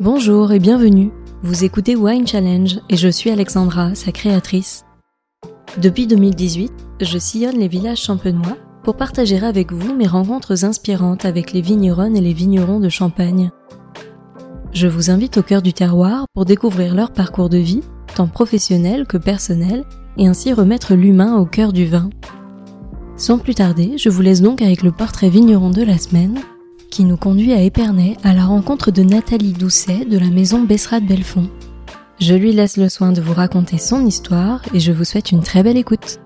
Bonjour et bienvenue. Vous écoutez Wine Challenge et je suis Alexandra, sa créatrice. Depuis 2018, je sillonne les villages champenois pour partager avec vous mes rencontres inspirantes avec les vigneronnes et les vignerons de Champagne. Je vous invite au cœur du terroir pour découvrir leur parcours de vie, tant professionnel que personnel, et ainsi remettre l'humain au cœur du vin. Sans plus tarder, je vous laisse donc avec le portrait vigneron de la semaine, qui nous conduit à Épernay à la rencontre de Nathalie Doucet de la maison Bessrat Belfond. Je lui laisse le soin de vous raconter son histoire et je vous souhaite une très belle écoute.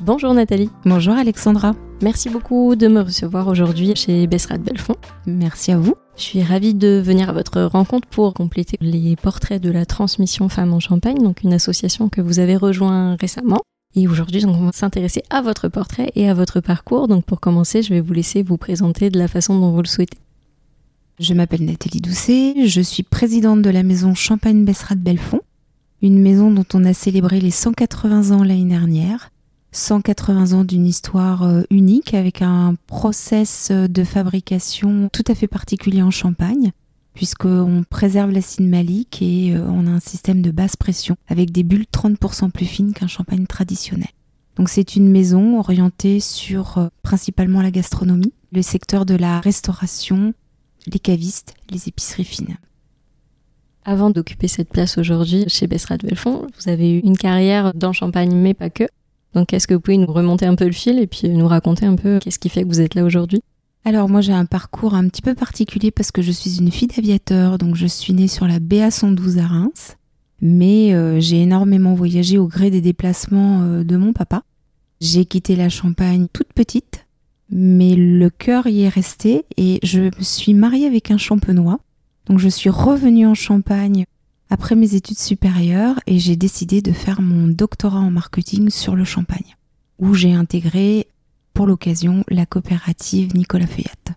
Bonjour Nathalie. Bonjour Alexandra. Merci beaucoup de me recevoir aujourd'hui chez Bessrat Belfond. Merci à vous. Je suis ravie de venir à votre rencontre pour compléter les portraits de la transmission Femmes en Champagne, donc une association que vous avez rejoint récemment. Et aujourd'hui, on va s'intéresser à votre portrait et à votre parcours. Donc pour commencer, je vais vous laisser vous présenter de la façon dont vous le souhaitez. Je m'appelle Nathalie Doucet, je suis présidente de la maison Champagne Bessrat Belfond, une maison dont on a célébré les 180 ans l'année dernière. 180 ans d'une histoire euh, unique avec un process de fabrication tout à fait particulier en Champagne puisqu'on préserve l'acide malique et euh, on a un système de basse pression avec des bulles 30% plus fines qu'un champagne traditionnel. Donc c'est une maison orientée sur euh, principalement la gastronomie, le secteur de la restauration, les cavistes, les épiceries fines. Avant d'occuper cette place aujourd'hui chez Bessrat Belfond, vous avez eu une carrière dans Champagne, mais pas que. Donc est-ce que vous pouvez nous remonter un peu le fil et puis nous raconter un peu qu'est-ce qui fait que vous êtes là aujourd'hui? Alors moi j'ai un parcours un petit peu particulier parce que je suis une fille d'aviateur, donc je suis née sur la BA 112 à Reims, mais euh, j'ai énormément voyagé au gré des déplacements euh, de mon papa. J'ai quitté la Champagne toute petite, mais le cœur y est resté et je me suis mariée avec un champenois. Donc je suis revenue en Champagne après mes études supérieures et j'ai décidé de faire mon doctorat en marketing sur le champagne, où j'ai intégré pour l'occasion la coopérative Nicolas Feuillette.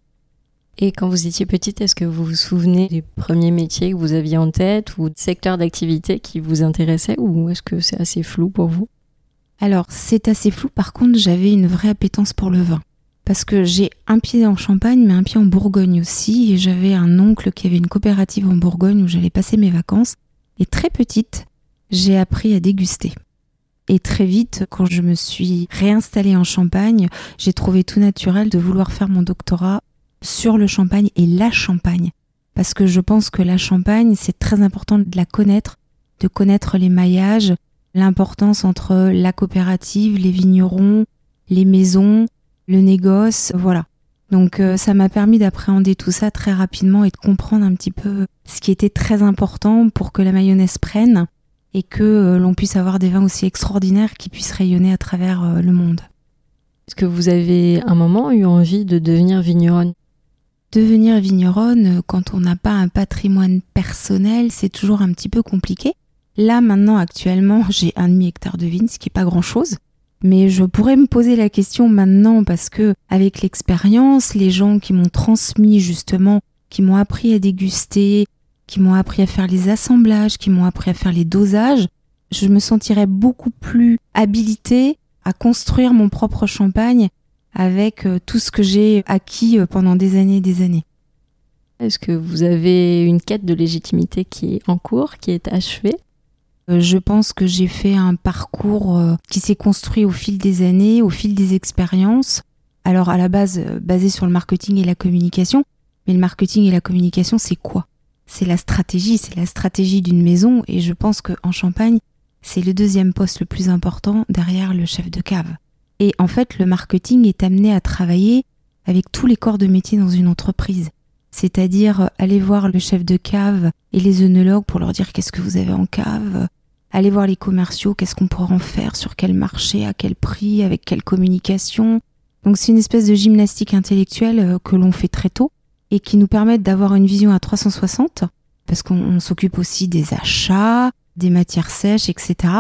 Et quand vous étiez petite, est-ce que vous vous souvenez des premiers métiers que vous aviez en tête ou secteurs d'activité qui vous intéressaient ou est-ce que c'est assez flou pour vous? Alors, c'est assez flou. Par contre, j'avais une vraie appétence pour le vin. Parce que j'ai un pied en Champagne, mais un pied en Bourgogne aussi. Et j'avais un oncle qui avait une coopérative en Bourgogne où j'allais passer mes vacances. Et très petite, j'ai appris à déguster. Et très vite, quand je me suis réinstallée en Champagne, j'ai trouvé tout naturel de vouloir faire mon doctorat sur le champagne et la champagne. Parce que je pense que la champagne, c'est très important de la connaître, de connaître les maillages, l'importance entre la coopérative, les vignerons, les maisons, le négoce, voilà. Donc euh, ça m'a permis d'appréhender tout ça très rapidement et de comprendre un petit peu ce qui était très important pour que la mayonnaise prenne et que euh, l'on puisse avoir des vins aussi extraordinaires qui puissent rayonner à travers euh, le monde. Est-ce que vous avez un moment eu envie de devenir vigneronne? Devenir vigneronne, euh, quand on n'a pas un patrimoine personnel, c'est toujours un petit peu compliqué. Là, maintenant, actuellement, j'ai un demi-hectare de vignes, ce qui n'est pas grand-chose. Mais je pourrais me poser la question maintenant parce que, avec l'expérience, les gens qui m'ont transmis justement, qui m'ont appris à déguster, qui m'ont appris à faire les assemblages, qui m'ont appris à faire les dosages, je me sentirais beaucoup plus habilitée à construire mon propre champagne avec euh, tout ce que j'ai acquis euh, pendant des années et des années. Est-ce que vous avez une quête de légitimité qui est en cours, qui est achevée? Euh, je pense que j'ai fait un parcours qui s'est construit au fil des années, au fil des expériences. Alors à la base basé sur le marketing et la communication, mais le marketing et la communication c'est quoi? C'est la stratégie, c'est la stratégie d'une maison et je pense qu'en Champagne, c'est le deuxième poste le plus important derrière le chef de cave. Et en fait, le marketing est amené à travailler avec tous les corps de métier dans une entreprise. C'est-à-dire aller voir le chef de cave et les œnologues pour leur dire qu'est-ce que vous avez en cave, aller voir les commerciaux, qu'est-ce qu'on pourra en faire, sur quel marché, à quel prix, avec quelle communication. Donc c'est une espèce de gymnastique intellectuelle euh, que l'on fait très tôt et qui nous permettent d'avoir une vision à 360 parce qu'on s'occupe aussi des achats, des matières sèches, etc.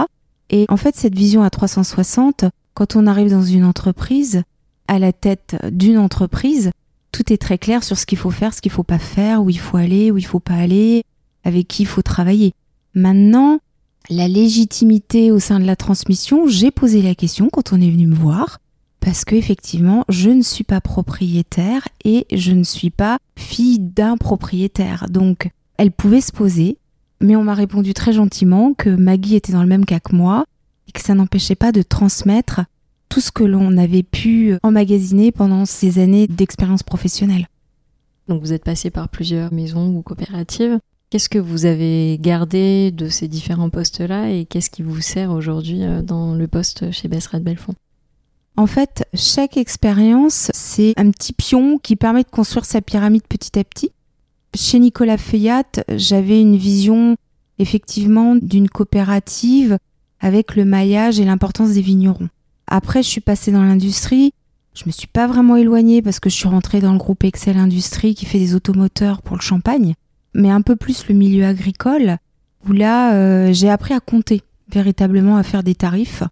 Et en fait, cette vision à 360, quand on arrive dans une entreprise, à la tête d'une entreprise, tout est très clair sur ce qu'il faut faire, ce qu'il faut pas faire, où il faut aller, où il faut pas aller, avec qui il faut travailler. Maintenant, la légitimité au sein de la transmission, j'ai posé la question quand on est venu me voir. Parce que effectivement, je ne suis pas propriétaire et je ne suis pas fille d'un propriétaire. Donc, elle pouvait se poser, mais on m'a répondu très gentiment que Maggie était dans le même cas que moi et que ça n'empêchait pas de transmettre tout ce que l'on avait pu emmagasiner pendant ces années d'expérience professionnelle. Donc vous êtes passé par plusieurs maisons ou coopératives. Qu'est-ce que vous avez gardé de ces différents postes-là et qu'est-ce qui vous sert aujourd'hui euh, dans le poste chez Besseret Belfond En fait, chaque expérience, c'est un petit pion qui permet de construire sa pyramide petit à petit. Chez Nicolas Feuillat, j'avais une vision effectivement d'une coopérative avec le maillage et l'importance des vignerons. Après, je suis passée dans l'industrie. Je me suis pas vraiment éloignée parce que je suis rentrée dans le groupe Excel Industrie qui fait des automoteurs pour le champagne, mais un peu plus le milieu agricole où là, euh, j'ai appris à compter, véritablement à faire des tarifs.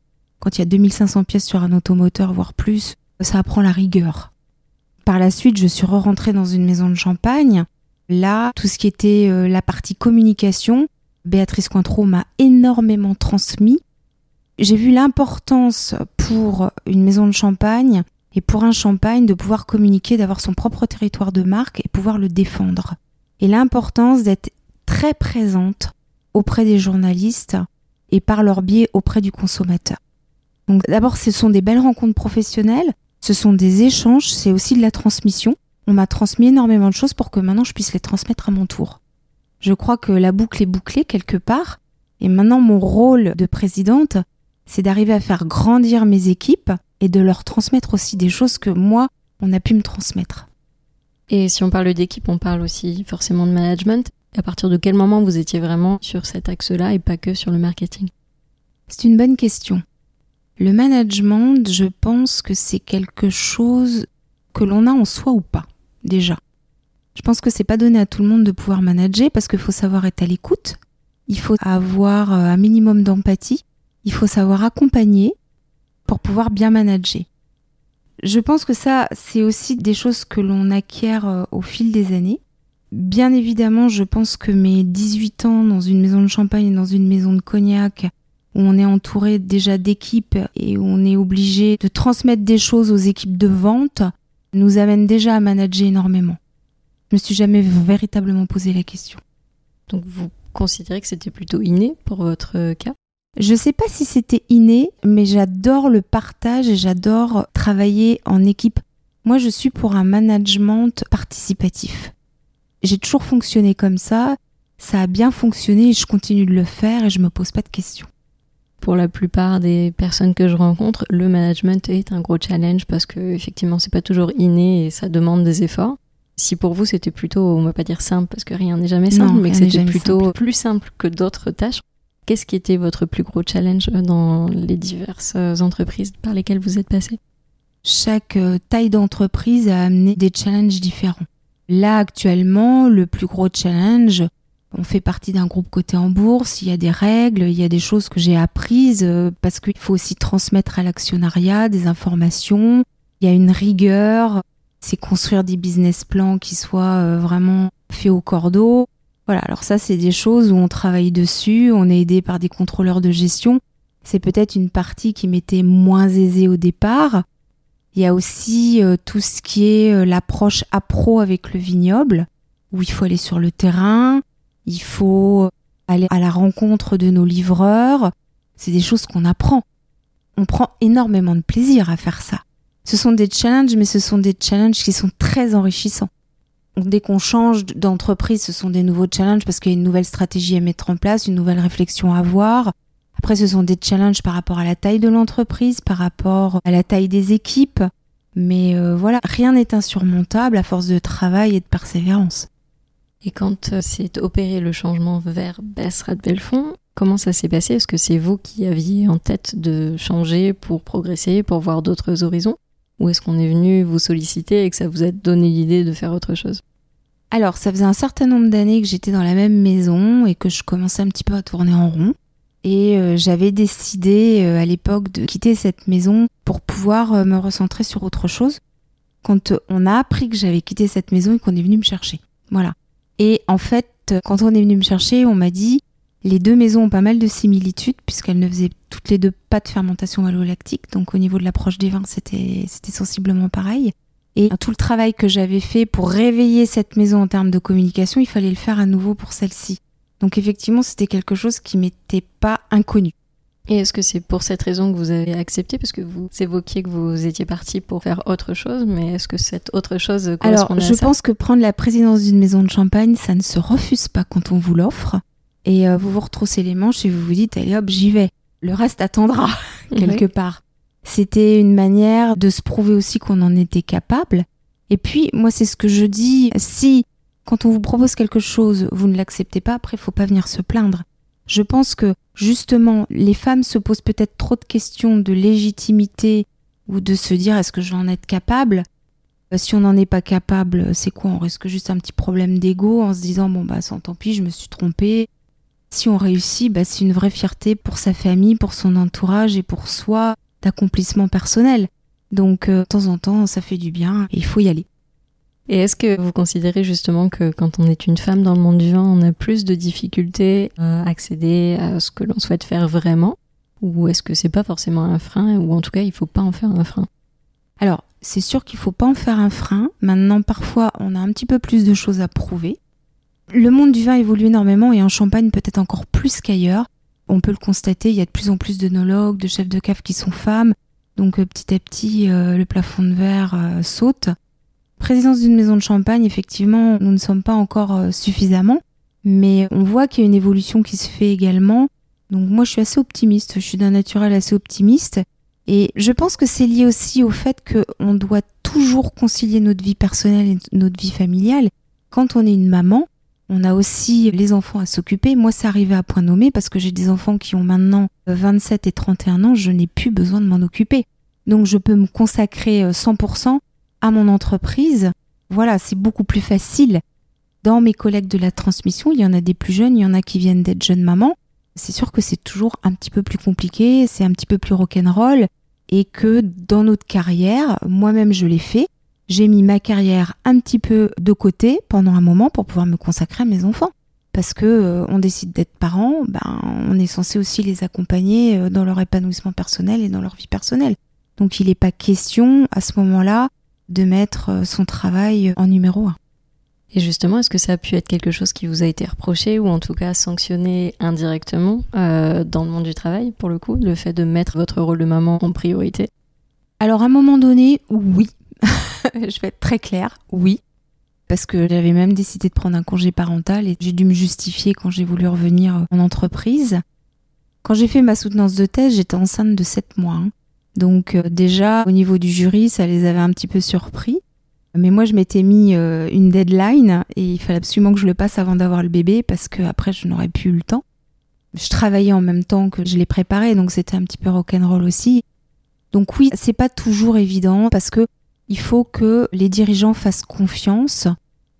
Quand il y a 2500 pièces sur un automoteur, voire plus, ça apprend la rigueur. Par la suite, je suis re-rentrée dans une maison de champagne. Là, tout ce qui était euh, la partie communication, Béatrice Cointreau m'a énormément transmis. J'ai vu l'importance pour une maison de champagne et pour un champagne de pouvoir communiquer, d'avoir son propre territoire de marque et pouvoir le défendre. Et l'importance d'être très présente auprès des journalistes et par leur biais auprès du consommateur. Donc d'abord, ce sont des belles rencontres professionnelles, ce sont des échanges, c'est aussi de la transmission. On m'a transmis énormément de choses pour que maintenant je puisse les transmettre à mon tour. Je crois que la boucle est bouclée quelque part. Et maintenant, mon rôle de présidente, c'est d'arriver à faire grandir mes équipes et de leur transmettre aussi des choses que moi, on a pu me transmettre. Et si on parle d'équipe, on parle aussi forcément de management. À partir de quel moment vous étiez vraiment sur cet axe-là et pas que sur le marketing? C'est une bonne question. Le management, je pense que c'est quelque chose que l'on a en soi ou pas, déjà. Je pense que c'est pas donné à tout le monde de pouvoir manager parce qu'il faut savoir être à l'écoute, il faut avoir euh, un minimum d'empathie, il faut savoir accompagner pour pouvoir bien manager. Je pense que ça, c'est aussi des choses que l'on acquiert euh, au fil des années. Bien évidemment, je pense que mes 18 ans dans une maison de champagne et dans une maison de cognac, où on est entouré déjà d'équipes et où on est obligé de transmettre des choses aux équipes de vente, nous amène déjà à manager énormément. Je me suis jamais véritablement posé la question. Donc vous considérez que c'était plutôt inné pour votre cas? Je ne sais pas si c'était inné, mais j'adore le partage et j'adore travailler en équipe. Moi, je suis pour un management participatif. J'ai toujours fonctionné comme ça, ça a bien fonctionné et je continue de le faire et je me pose pas de questions. Pour la plupart des personnes que je rencontre, le management est un gros challenge parce que effectivement, c'est pas toujours inné et ça demande des efforts. Si pour vous c'était plutôt, on va pas dire simple parce que rien n'est jamais simple, mais que c'était plutôt plus simple que d'autres tâches, qu'est-ce qui était votre plus gros challenge dans les diverses entreprises par lesquelles vous êtes passé? Chaque euh, taille d'entreprise a amené des challenges différents. Là actuellement, le plus gros challenge, on fait partie d'un groupe coté en bourse, il y a des règles, il y a des choses que j'ai apprises euh, parce qu'il faut aussi transmettre à l'actionnariat des informations, il y a une rigueur, c'est construire des business plans qui soient euh, vraiment faits au cordeau. Voilà, alors ça c'est des choses où on travaille dessus, on est aidé par des contrôleurs de gestion. C'est peut-être une partie qui m'était moins aisée au départ. Il y a aussi euh, tout ce qui est l'approche appro avec le vignoble, où il faut aller sur le terrain, il faut aller à la rencontre de nos livreurs. C'est des choses qu'on apprend. On prend énormément de plaisir à faire ça. Ce sont des challenges, mais ce sont des challenges qui sont très enrichissants. dès qu'on change d'entreprise, ce sont des nouveaux challenges parce qu'il y a une nouvelle stratégie à mettre en place, une nouvelle réflexion à avoir. Après, ce sont des challenges par rapport à la taille de l'entreprise, par rapport à la taille des équipes. Mais euh, voilà, rien n'est insurmontable à force de travail et de persévérance. Et quand euh, s'est opéré le changement vers Bessrat Belfond, comment ça s'est passé? Est-ce que c'est vous qui aviez en tête de changer pour progresser, pour voir d'autres horizons? Ou est-ce qu'on est venu vous solliciter et que ça vous a donné l'idée de faire autre chose? Alors, ça faisait un certain nombre d'années que j'étais dans la même maison et que je commençais un petit peu à tourner en rond. Et euh, j'avais décidé euh, à l'époque de quitter cette maison pour pouvoir me recentrer sur autre chose. Quand on a appris que j'avais quitté cette maison et qu'on est venu me chercher. Voilà. Et en fait, quand on est venu me chercher, on m'a dit Les deux maisons ont pas mal de similitudes puisqu'elles ne faisaient toutes les deux pas de fermentation malolactique. Donc au niveau de l'approche des vins, c'était sensiblement pareil. Et tout le travail que j'avais fait pour réveiller cette maison en termes de communication, il fallait le faire à nouveau pour celle-ci. Donc effectivement, c'était quelque chose qui m'était pas inconnu. Et est-ce que c'est pour cette raison que vous avez accepté? Parce que vous évoquiez que vous étiez parti pour faire autre chose, mais est-ce que cette autre chose correspond Alors, je pense que prendre la présidence d'une maison de champagne, ça ne se refuse pas quand on vous l'offre. Et euh, vous vous retroussez les manches et vous vous dites, allez hop, j'y vais. Le reste attendra, quelque part. C'était une manière de se prouver aussi qu'on en était capable. Et puis, moi, c'est ce que je dis. Si, quand on vous propose quelque chose, vous ne l'acceptez pas, après, il faut pas venir se plaindre. Je pense que justement, les femmes se posent peut-être trop de questions de légitimité ou de se dire est-ce que je vais en être capable? Euh, Si on n'en est pas capable, c'est quoi? On risque juste un petit problème d'ego en se disant bon bah tant pis, je me suis trompée. Si on réussit, bah, c'est une vraie fierté pour sa famille, pour son entourage et pour soi d'accomplissement personnel. Donc euh, de temps en temps, ça fait du bien et il faut y aller. Et est-ce que vous considérez justement que quand on est une femme dans le monde du vin, on a plus de difficultés à accéder à ce que l'on souhaite faire vraiment? Ou est-ce que c'est pas forcément un frein Ou en tout cas, il faut pas en faire un frein? Alors, c'est sûr qu'il faut pas en faire un frein. Maintenant, parfois, on a un petit peu plus de choses à prouver. Le monde du vin évolue énormément et en Champagne peut-être encore plus qu'ailleurs. On peut le constater, il y a de plus en plus d'onologues, de chefs de cave qui sont femmes. Donc euh, petit à petit, euh, le plafond de verre euh, saute. Présidence d'une maison de champagne, effectivement, nous ne sommes pas encore euh, suffisamment, mais on voit qu'il y a une évolution qui se fait également. Donc moi, je suis assez optimiste, je suis d'un naturel assez optimiste, et je pense que c'est lié aussi au fait qu'on doit toujours concilier notre vie personnelle et notre vie familiale. Quand on est une maman, on a aussi les enfants à s'occuper. Moi, c'est arrivé à point nommé parce que j'ai des enfants qui ont maintenant 27 et 31 ans, je n'ai plus besoin de m'en occuper. Donc je peux me consacrer 100% euh, à mon entreprise, voilà, c'est beaucoup plus facile. Dans mes collègues de la transmission, il y en a des plus jeunes, il y en a qui viennent d'être jeunes mamans. C'est sûr que c'est toujours un petit peu plus compliqué, c'est un petit peu plus rock'n'roll, et que dans notre carrière, moi-même je l'ai fait, j'ai mis ma carrière un petit peu de côté pendant un moment pour pouvoir me consacrer à mes enfants. Parce que euh, on décide d'être parents, ben on est censé aussi les accompagner euh, dans leur épanouissement personnel et dans leur vie personnelle. Donc il n'est pas question à ce moment-là de mettre euh, son travail en numéro un. Et justement, est-ce que ça a pu être quelque chose qui vous a été reproché ou en tout cas sanctionné indirectement euh, dans le monde du travail, pour le coup, le fait de mettre votre rôle de maman en priorité? Alors à un moment donné, oui. Je vais être très claire, oui. Parce que j'avais même décidé de prendre un congé parental et j'ai dû me justifier quand j'ai voulu revenir en entreprise. Quand j'ai fait ma soutenance de thèse, j'étais enceinte de 7 mois. Hein. Donc euh, déjà, au niveau du jury, ça les avait un petit peu surpris. Mais moi, je m'étais mis euh, une deadline et il fallait absolument que je le passe avant d'avoir le bébé parce que après, je n'aurais plus eu le temps. Je travaillais en même temps que je l'ai préparé, donc c'était un petit peu rock'n'roll aussi. Donc oui, c'est pas toujours évident parce que il faut que les dirigeants fassent confiance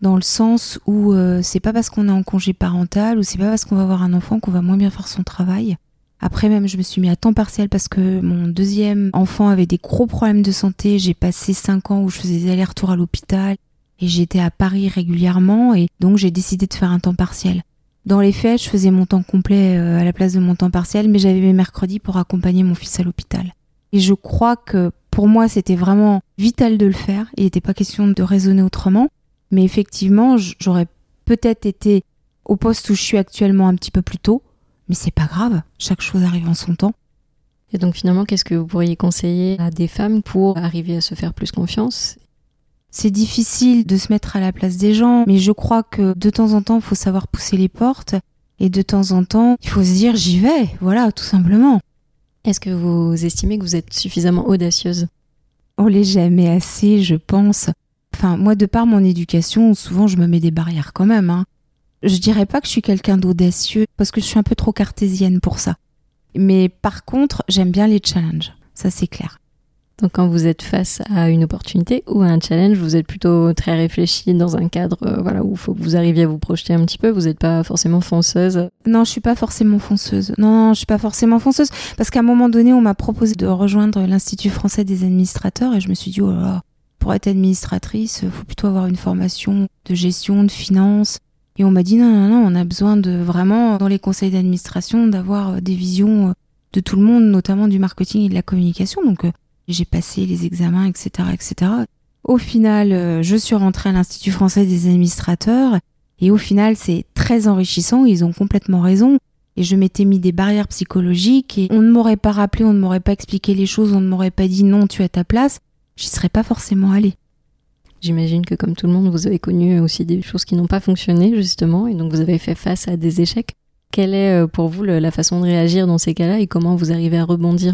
dans le sens où euh, c'est pas parce qu'on est en congé parental ou c'est pas parce qu'on va avoir un enfant qu'on va moins bien faire son travail. Après même, je me suis mis à temps partiel parce que mon deuxième enfant avait des gros problèmes de santé. J'ai passé cinq ans où je faisais des allers-retours à l'hôpital et j'étais à Paris régulièrement et donc j'ai décidé de faire un temps partiel. Dans les faits, je faisais mon temps complet euh, à la place de mon temps partiel, mais j'avais mes mercredis pour accompagner mon fils à l'hôpital. Et je crois que pour moi, c'était vraiment vital de le faire. Il n'était pas question de raisonner autrement. Mais effectivement, j'aurais peut-être été au poste où je suis actuellement un petit peu plus tôt, mais c'est pas grave, chaque chose arrive en son temps. Et donc finalement, qu'est-ce que vous pourriez conseiller à des femmes pour arriver à se faire plus confiance? C'est difficile de se mettre à la place des gens, mais je crois que de temps en temps, il faut savoir pousser les portes, et de temps en temps, il faut se dire j'y vais, voilà, tout simplement. Est-ce que vous estimez que vous êtes suffisamment audacieuse? On l'est jamais assez, je pense. Enfin, moi, de par mon éducation, souvent je me mets des barrières quand même. Hein. Je dirais pas que je suis quelqu'un d'audacieux parce que je suis un peu trop cartésienne pour ça. Mais par contre, j'aime bien les challenges. Ça, c'est clair. Donc quand vous êtes face à une opportunité ou à un challenge, vous êtes plutôt très réfléchi dans un cadre euh, voilà, où il faut que vous arriviez à vous projeter un petit peu, vous n'êtes pas forcément fonceuse Non, je suis pas forcément fonceuse. Non, non je suis pas forcément fonceuse parce qu'à un moment donné, on m'a proposé de rejoindre l'Institut français des administrateurs et je me suis dit, oh là là, pour être administratrice, il faut plutôt avoir une formation de gestion, de finance, Et on m'a dit non, non, non, on a besoin de vraiment, dans les conseils d'administration, d'avoir euh, des visions euh, de tout le monde, notamment du marketing et de la communication. Donc euh, j'ai passé les examens, etc., etc. Au final, je suis rentrée à l'Institut français des administrateurs et au final, c'est très enrichissant. Ils ont complètement raison. Et je m'étais mis des barrières psychologiques et on ne m'aurait pas rappelé, on ne m'aurait pas expliqué les choses, on ne m'aurait pas dit non, tu as ta place. J'y serais pas forcément allée. J'imagine que comme tout le monde, vous avez connu aussi des choses qui n'ont pas fonctionné justement, et donc vous avez fait face à des échecs. Quelle est euh, pour vous la façon de réagir dans ces cas-là et comment vous arrivez à rebondir?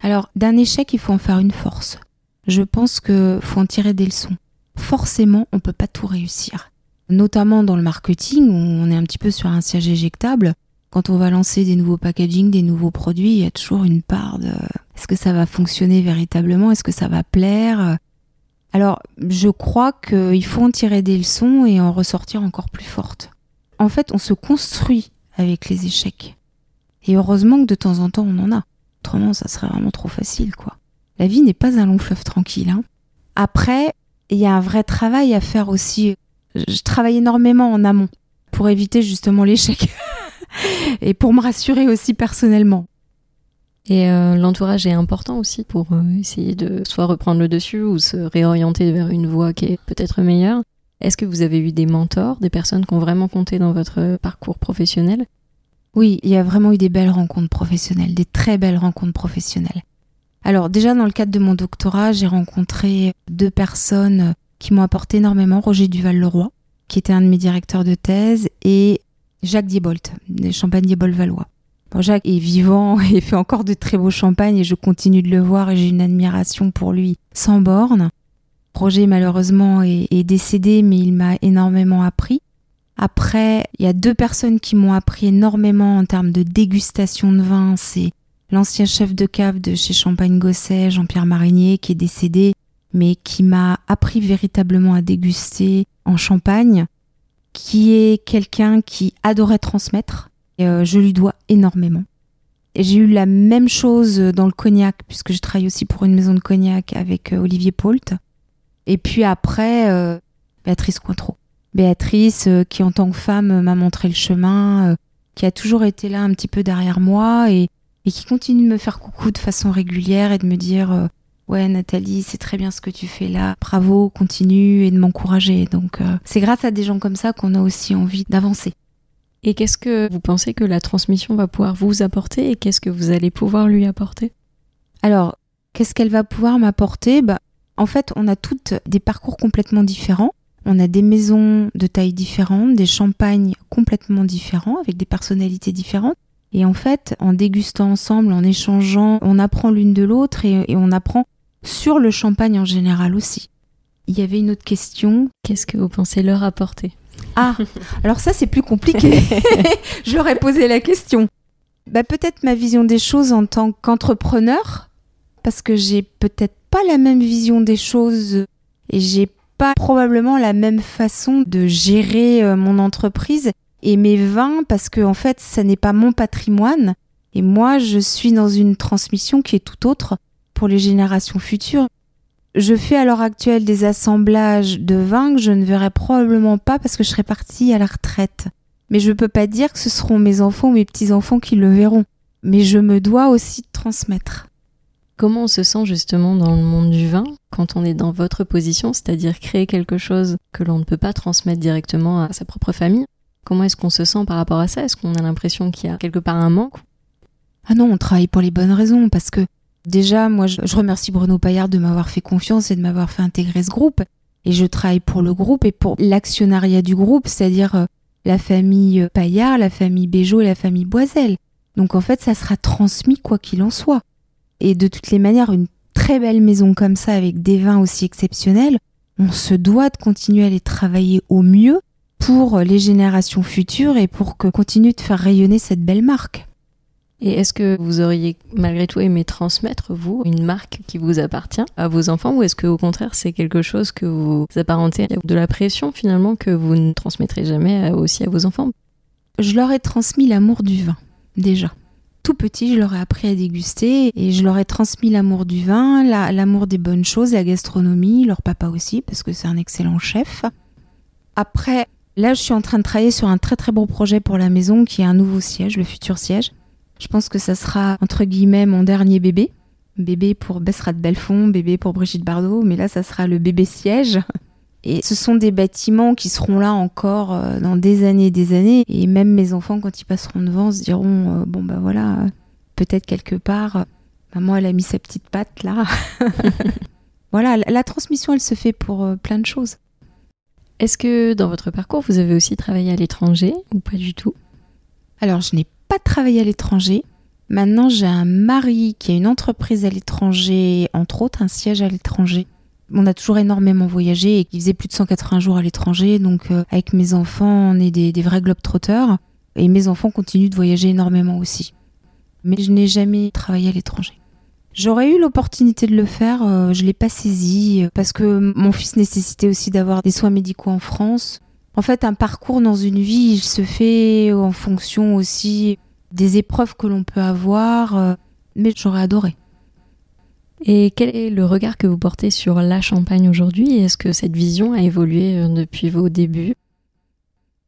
Alors, d'un échec, il faut en faire une force. Je pense qu'il faut en tirer des leçons. Forcément, on ne peut pas tout réussir. Notamment dans le marketing, où on est un petit peu sur un siège éjectable. Quand on va lancer des nouveaux packaging, des nouveaux produits, il y a toujours une part de est-ce que ça va fonctionner véritablement? Est-ce que ça va plaire? Alors, je crois qu'il faut en tirer des leçons et en ressortir encore plus forte. En fait, on se construit avec les échecs. Et heureusement que de temps en temps, on en a. Autrement, ça serait vraiment trop facile, quoi. La vie n'est pas un long fleuve tranquille. Hein. Après, il y a un vrai travail à faire aussi. Je travaille énormément en amont pour éviter justement l'échec et pour me rassurer aussi personnellement. Et euh, l'entourage est important aussi pour euh, essayer de soit reprendre le dessus ou se réorienter vers une voie qui est peut-être meilleure. Est-ce que vous avez eu des mentors, des personnes qui ont vraiment compté dans votre parcours professionnel? Oui, il y a vraiment eu des belles rencontres professionnelles, des très belles rencontres professionnelles. Alors déjà dans le cadre de mon doctorat, j'ai rencontré deux personnes qui m'ont apporté énormément, Roger Duval-Leroy, qui était un de mes directeurs de thèse, et Jacques Diebolt, des Champagne Jacques est vivant et fait encore de très beaux champagnes et je continue de le voir et j'ai une admiration pour lui sans borne. Roger malheureusement est, décédé mais il m'a énormément appris. Après, il y a deux personnes qui m'ont appris énormément en termes de dégustation de vin. C'est l'ancien chef de cave de chez Champagne Gosset, Jean-Pierre Marinier, qui est décédé, mais qui m'a appris véritablement à déguster en champagne, qui est quelqu'un qui adorait transmettre, euh, je lui dois énormément. J'ai eu la même chose dans le cognac, puisque je travaille aussi pour une maison de cognac avec euh, Olivier Pault. Et puis après, euh, Béatrice Cointreau. Béatrice, qui en tant que femme m'a montré le chemin, qui a toujours été là un petit peu derrière moi et, et, qui continue de me faire coucou de façon régulière et de me dire Ouais, Nathalie, c'est très bien ce que tu fais là, bravo, continue et de m'encourager. Donc, c'est grâce à des gens comme ça qu'on a aussi envie d'avancer. Et qu'est-ce que vous pensez que la transmission va pouvoir vous apporter et qu'est-ce que vous allez pouvoir lui apporter? Alors, qu'est-ce qu'elle va pouvoir m'apporter? Bah, En fait, on a toutes des parcours complètement différents. On a des maisons de taille différentes, des champagnes complètement différents, avec des personnalités différentes. Et en fait, en dégustant ensemble, en échangeant, on apprend l'une de l'autre et, et on apprend sur le champagne en général aussi. Il y avait une autre question. Qu'est-ce que vous pensez leur apporter? Ah, alors ça c'est plus compliqué. J'aurais posé la question. Bah, peut-être ma vision des choses en tant qu'entrepreneur, parce que j'ai peut-être pas la même vision des choses et j'ai pas probablement la même façon de gérer euh, mon entreprise et mes vins, parce que en fait, ça n'est pas mon patrimoine. Et moi, je suis dans une transmission qui est tout autre pour les générations futures. Je fais à l'heure actuelle des assemblages de vins que je ne verrai probablement pas parce que je serai partie à la retraite. Mais je ne peux pas dire que ce seront mes enfants ou mes petits-enfants qui le verront. Mais je me dois aussi de transmettre. Comment on se sent justement dans le monde du vin quand on est dans votre position, c'est-à-dire créer quelque chose que l'on ne peut pas transmettre directement à sa propre famille? Comment est-ce qu'on se sent par rapport à ça? Est-ce qu'on a l'impression qu'il y a quelque part un manque? Ah non, on travaille pour les bonnes raisons parce que Déjà, moi, je, remercie Bruno Paillard de m'avoir fait confiance et de m'avoir fait intégrer ce groupe. Et je travaille pour le groupe et pour l'actionnariat du groupe, c'est-à-dire euh, la famille Paillard, la famille Béjot et la famille Boisel. Donc en fait, ça sera transmis quoi qu'il en soit. Et de toutes les manières, une très belle maison comme ça, avec des vins aussi exceptionnels, on se doit de continuer à les travailler au mieux pour les générations futures et pour que continue de faire rayonner cette belle marque. Et est-ce que vous auriez malgré tout aimé transmettre, vous, une marque qui vous appartient à vos enfants ou est-ce que au contraire c'est quelque chose que vous apparentez de la pression finalement que vous ne transmettrez jamais aussi à vos enfants? Je leur ai transmis l'amour du vin, déjà. Tout petit, je leur ai appris à déguster et je leur ai transmis l'amour du vin, l'amour des bonnes choses, la gastronomie, leur papa aussi, parce que c'est un excellent chef. Après, Là, je suis en train de travailler sur un très très beau projet pour la maison qui est un nouveau siège, le futur siège. Je pense que ça sera entre guillemets mon dernier bébé. Bébé pour Bessrat Belfond, bébé pour Brigitte Bardot, mais là, ça sera le bébé siège. Et ce sont des bâtiments qui seront là encore euh, dans des années et des années. Et même mes enfants, quand ils passeront devant, se diront euh, bon, bah voilà, peut-être quelque part, maman, elle a mis sa petite patte là. voilà, la, transmission, elle se fait pour euh, plein de choses. Est-ce que dans votre parcours, vous avez aussi travaillé à l'étranger ou pas du tout? Alors, je n'ai pas travaillé à l'étranger. Maintenant, j'ai un mari qui a une entreprise à l'étranger, entre autres un siège à l'étranger on a toujours énormément voyagé et il faisait plus de 180 jours à l'étranger. Donc, euh, avec mes enfants, on est des, vrais globetrotters. Et mes enfants continuent de voyager énormément aussi. Mais je n'ai jamais travaillé à l'étranger. J'aurais eu l'opportunité de le faire, euh, je ne l'ai pas saisi parce que mon fils nécessitait aussi d'avoir des soins médicaux en France. En fait, un parcours dans une vie, il se fait en fonction aussi des épreuves que l'on peut avoir, euh, mais j'aurais adoré. Et quel est le regard que vous portez sur la Champagne aujourd'hui Est-ce que cette vision a évolué euh, depuis vos débuts?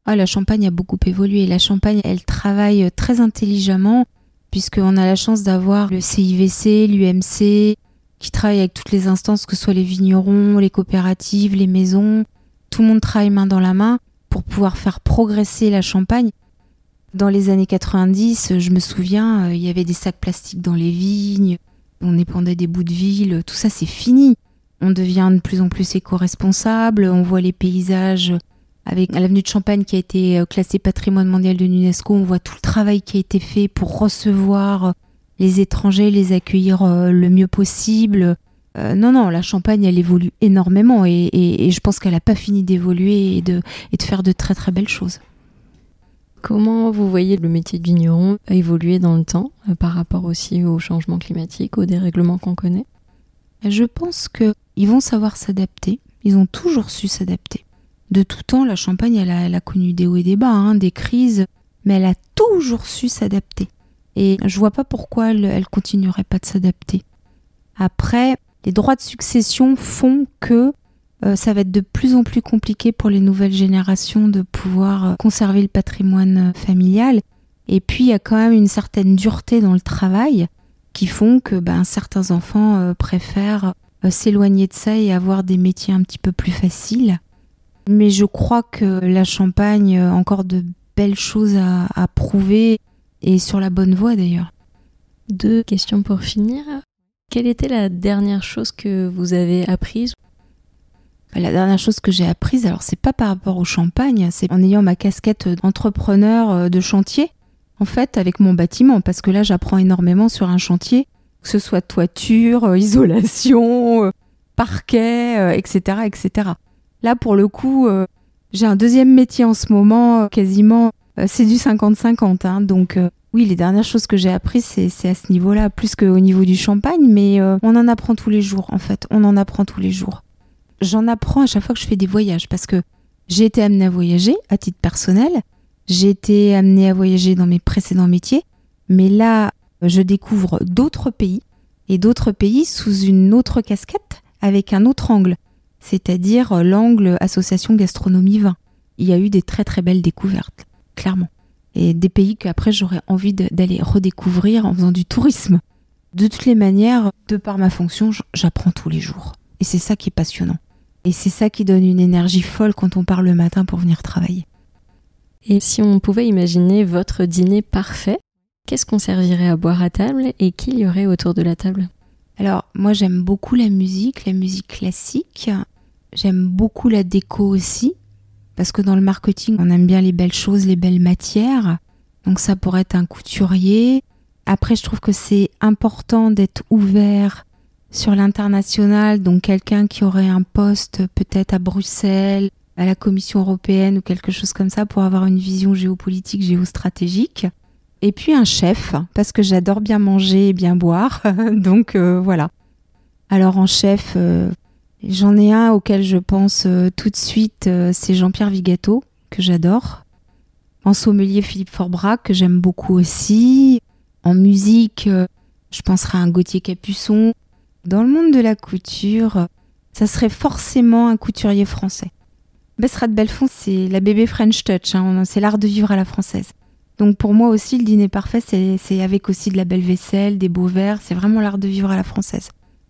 Ah, La Champagne a beaucoup évolué. La Champagne, elle travaille très intelligemment puisqu'on a la chance d'avoir le CIVC, l'UMC, qui travaille avec toutes les instances, que ce soit les vignerons, les coopératives, les maisons. Tout le monde travaille main dans la main pour pouvoir faire progresser la Champagne. Dans les années 90, je me souviens, euh, il y avait des sacs plastiques dans les vignes, on épandait des bouts de ville, tout ça c'est fini. On devient de plus en plus éco-responsable, on voit les paysages avec l'avenue de Champagne qui a été euh, classée patrimoine mondial de l'UNESCO, on voit tout le travail qui a été fait pour recevoir les étrangers, les accueillir euh, le mieux possible. Euh, non, non, la Champagne, elle évolue énormément et, je pense qu'elle n'a pas fini d'évoluer et de faire de très très belles choses. Comment vous voyez le métier de vigneron évoluer dans le temps euh, par rapport aussi au changement climatique, aux dérèglements qu'on connaît? Je pense qu'ils vont savoir s'adapter. Ils ont toujours su s'adapter. De tout temps, la Champagne, elle a, connu des hauts et des bas, hein, des crises, mais elle a toujours su s'adapter. Et je vois pas pourquoi elle, elle continuerait pas de s'adapter. Après, les droits de succession font que euh, ça va être de plus en plus compliqué pour les nouvelles générations de pouvoir euh, conserver le patrimoine euh, familial. Et puis il y a quand même une certaine dureté dans le travail qui font que ben, certains enfants préfèrent s'éloigner de ça et avoir des métiers un petit peu plus faciles. Mais je crois que la Champagne a encore de belles choses à, à prouver et sur la bonne voie d'ailleurs. Deux questions pour finir. Quelle était la dernière chose que vous avez apprise la dernière chose que j'ai apprise, alors c'est pas par rapport au champagne, c'est en ayant ma casquette d'entrepreneur euh, de chantier, en fait, avec mon bâtiment, parce que là, j'apprends énormément sur un chantier, que ce soit toiture, euh, isolation, euh, parquet, etc., etc. Là, pour le coup, j'ai un deuxième métier en ce moment, quasiment, c'est du 50-50. Hein, donc, oui, les dernières choses que j'ai apprises, c'est à ce niveau-là, plus qu'au niveau du champagne, mais on en apprend tous les jours, en fait. On en apprend tous les jours j'en apprends à chaque fois que je fais des voyages parce que j'ai été amenée à voyager à titre personnel, j'ai été amenée à voyager dans mes précédents métiers, mais là, je découvre d'autres pays et d'autres pays sous une autre casquette avec un autre angle, c'est-à-dire l'angle association gastronomie vin. Il y a eu des très très belles découvertes, clairement. Et des pays qu'après j'aurais envie d'aller redécouvrir en faisant du tourisme. De toutes les manières, de par ma fonction, j'apprends tous les jours. Et c'est ça qui est passionnant. Et c'est ça qui donne une énergie folle quand on part le matin pour venir travailler. Et si on pouvait imaginer votre dîner parfait, qu'est-ce qu'on servirait à boire à table et qui y aurait autour de la table? Alors, moi j'aime beaucoup la musique, la musique classique. J'aime beaucoup la déco aussi, parce que dans le marketing, on aime bien les belles choses, les belles matières. Donc ça pourrait être un couturier. Après, je trouve que c'est important d'être ouvert sur l'international, donc quelqu'un qui aurait un poste peut-être à Bruxelles, à la Commission européenne ou quelque chose comme ça pour avoir une vision géopolitique, géostratégique. Et puis un chef, parce que j'adore bien manger et bien boire, donc euh, voilà. Alors en chef, euh, j'en ai un auquel je pense euh, tout de suite, c'est Jean-Pierre Vigato, que j'adore. En sommelier, Philippe Forbras, que j'aime beaucoup aussi. En musique, je penserai à un Gauthier Capuçon, dans le monde de la couture, ça serait forcément un couturier français. Bessrat Belfond, c'est la bébé French Touch, hein. c'est l'art de vivre à la française. Donc pour moi aussi, le dîner parfait, c'est avec aussi de la belle vaisselle, des beaux verres, c'est vraiment l'art de vivre à la française.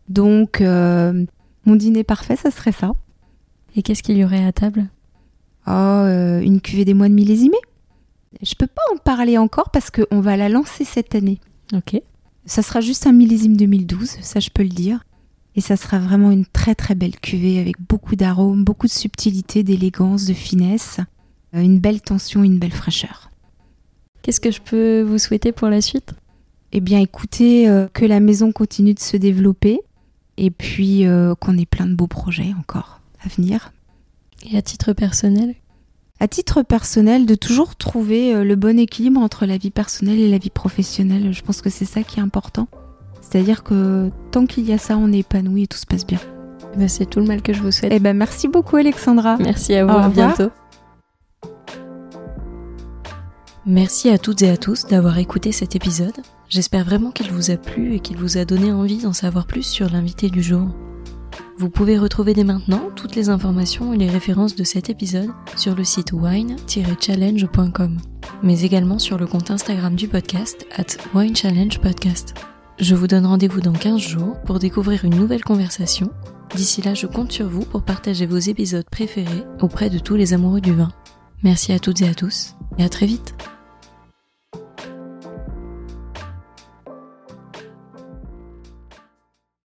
Donc euh, mon dîner parfait, ça serait ça. Et qu'est-ce qu'il y aurait à table? Oh, euh, une cuvée des moines millésimés. Je peux pas en parler encore parce qu'on va la lancer cette année. Ok. Ça sera juste un millésime 2012, ça je peux le dire. Et ça sera vraiment une très très belle cuvée avec beaucoup d'arômes, beaucoup de subtilité, d'élégance, de finesse, euh, une belle tension, une belle fraîcheur. Qu'est-ce que je peux vous souhaiter pour la suite? Eh bien écoutez, euh, que la maison continue de se développer et puis qu'on ait plein de beaux projets encore à venir. Et à titre personnel À titre personnel, de toujours trouver euh, le bon équilibre entre la vie personnelle et la vie professionnelle. Je pense que c'est ça qui est important. C'est-à-dire que tant qu'il y a ça, on est épanoui et tout se passe bien. Eh ben, c'est tout le mal que je vous souhaite. Eh ben, merci beaucoup Alexandra. Merci à vous, à bientôt. Merci à toutes et à tous d'avoir écouté cet épisode. J'espère vraiment qu'il vous a plu et qu'il vous a donné envie d'en savoir plus sur l'invité du jour. Vous pouvez retrouver dès maintenant toutes les informations et les références de cet épisode sur le site wine-challenge.com, mais également sur le compte Instagram du podcast at winechallengepodcast. Je vous donne rendez-vous dans 15 jours pour découvrir une nouvelle conversation. D'ici là, je compte sur vous pour partager vos épisodes préférés auprès de tous les amoureux du vin. Merci à toutes et à tous, et à très vite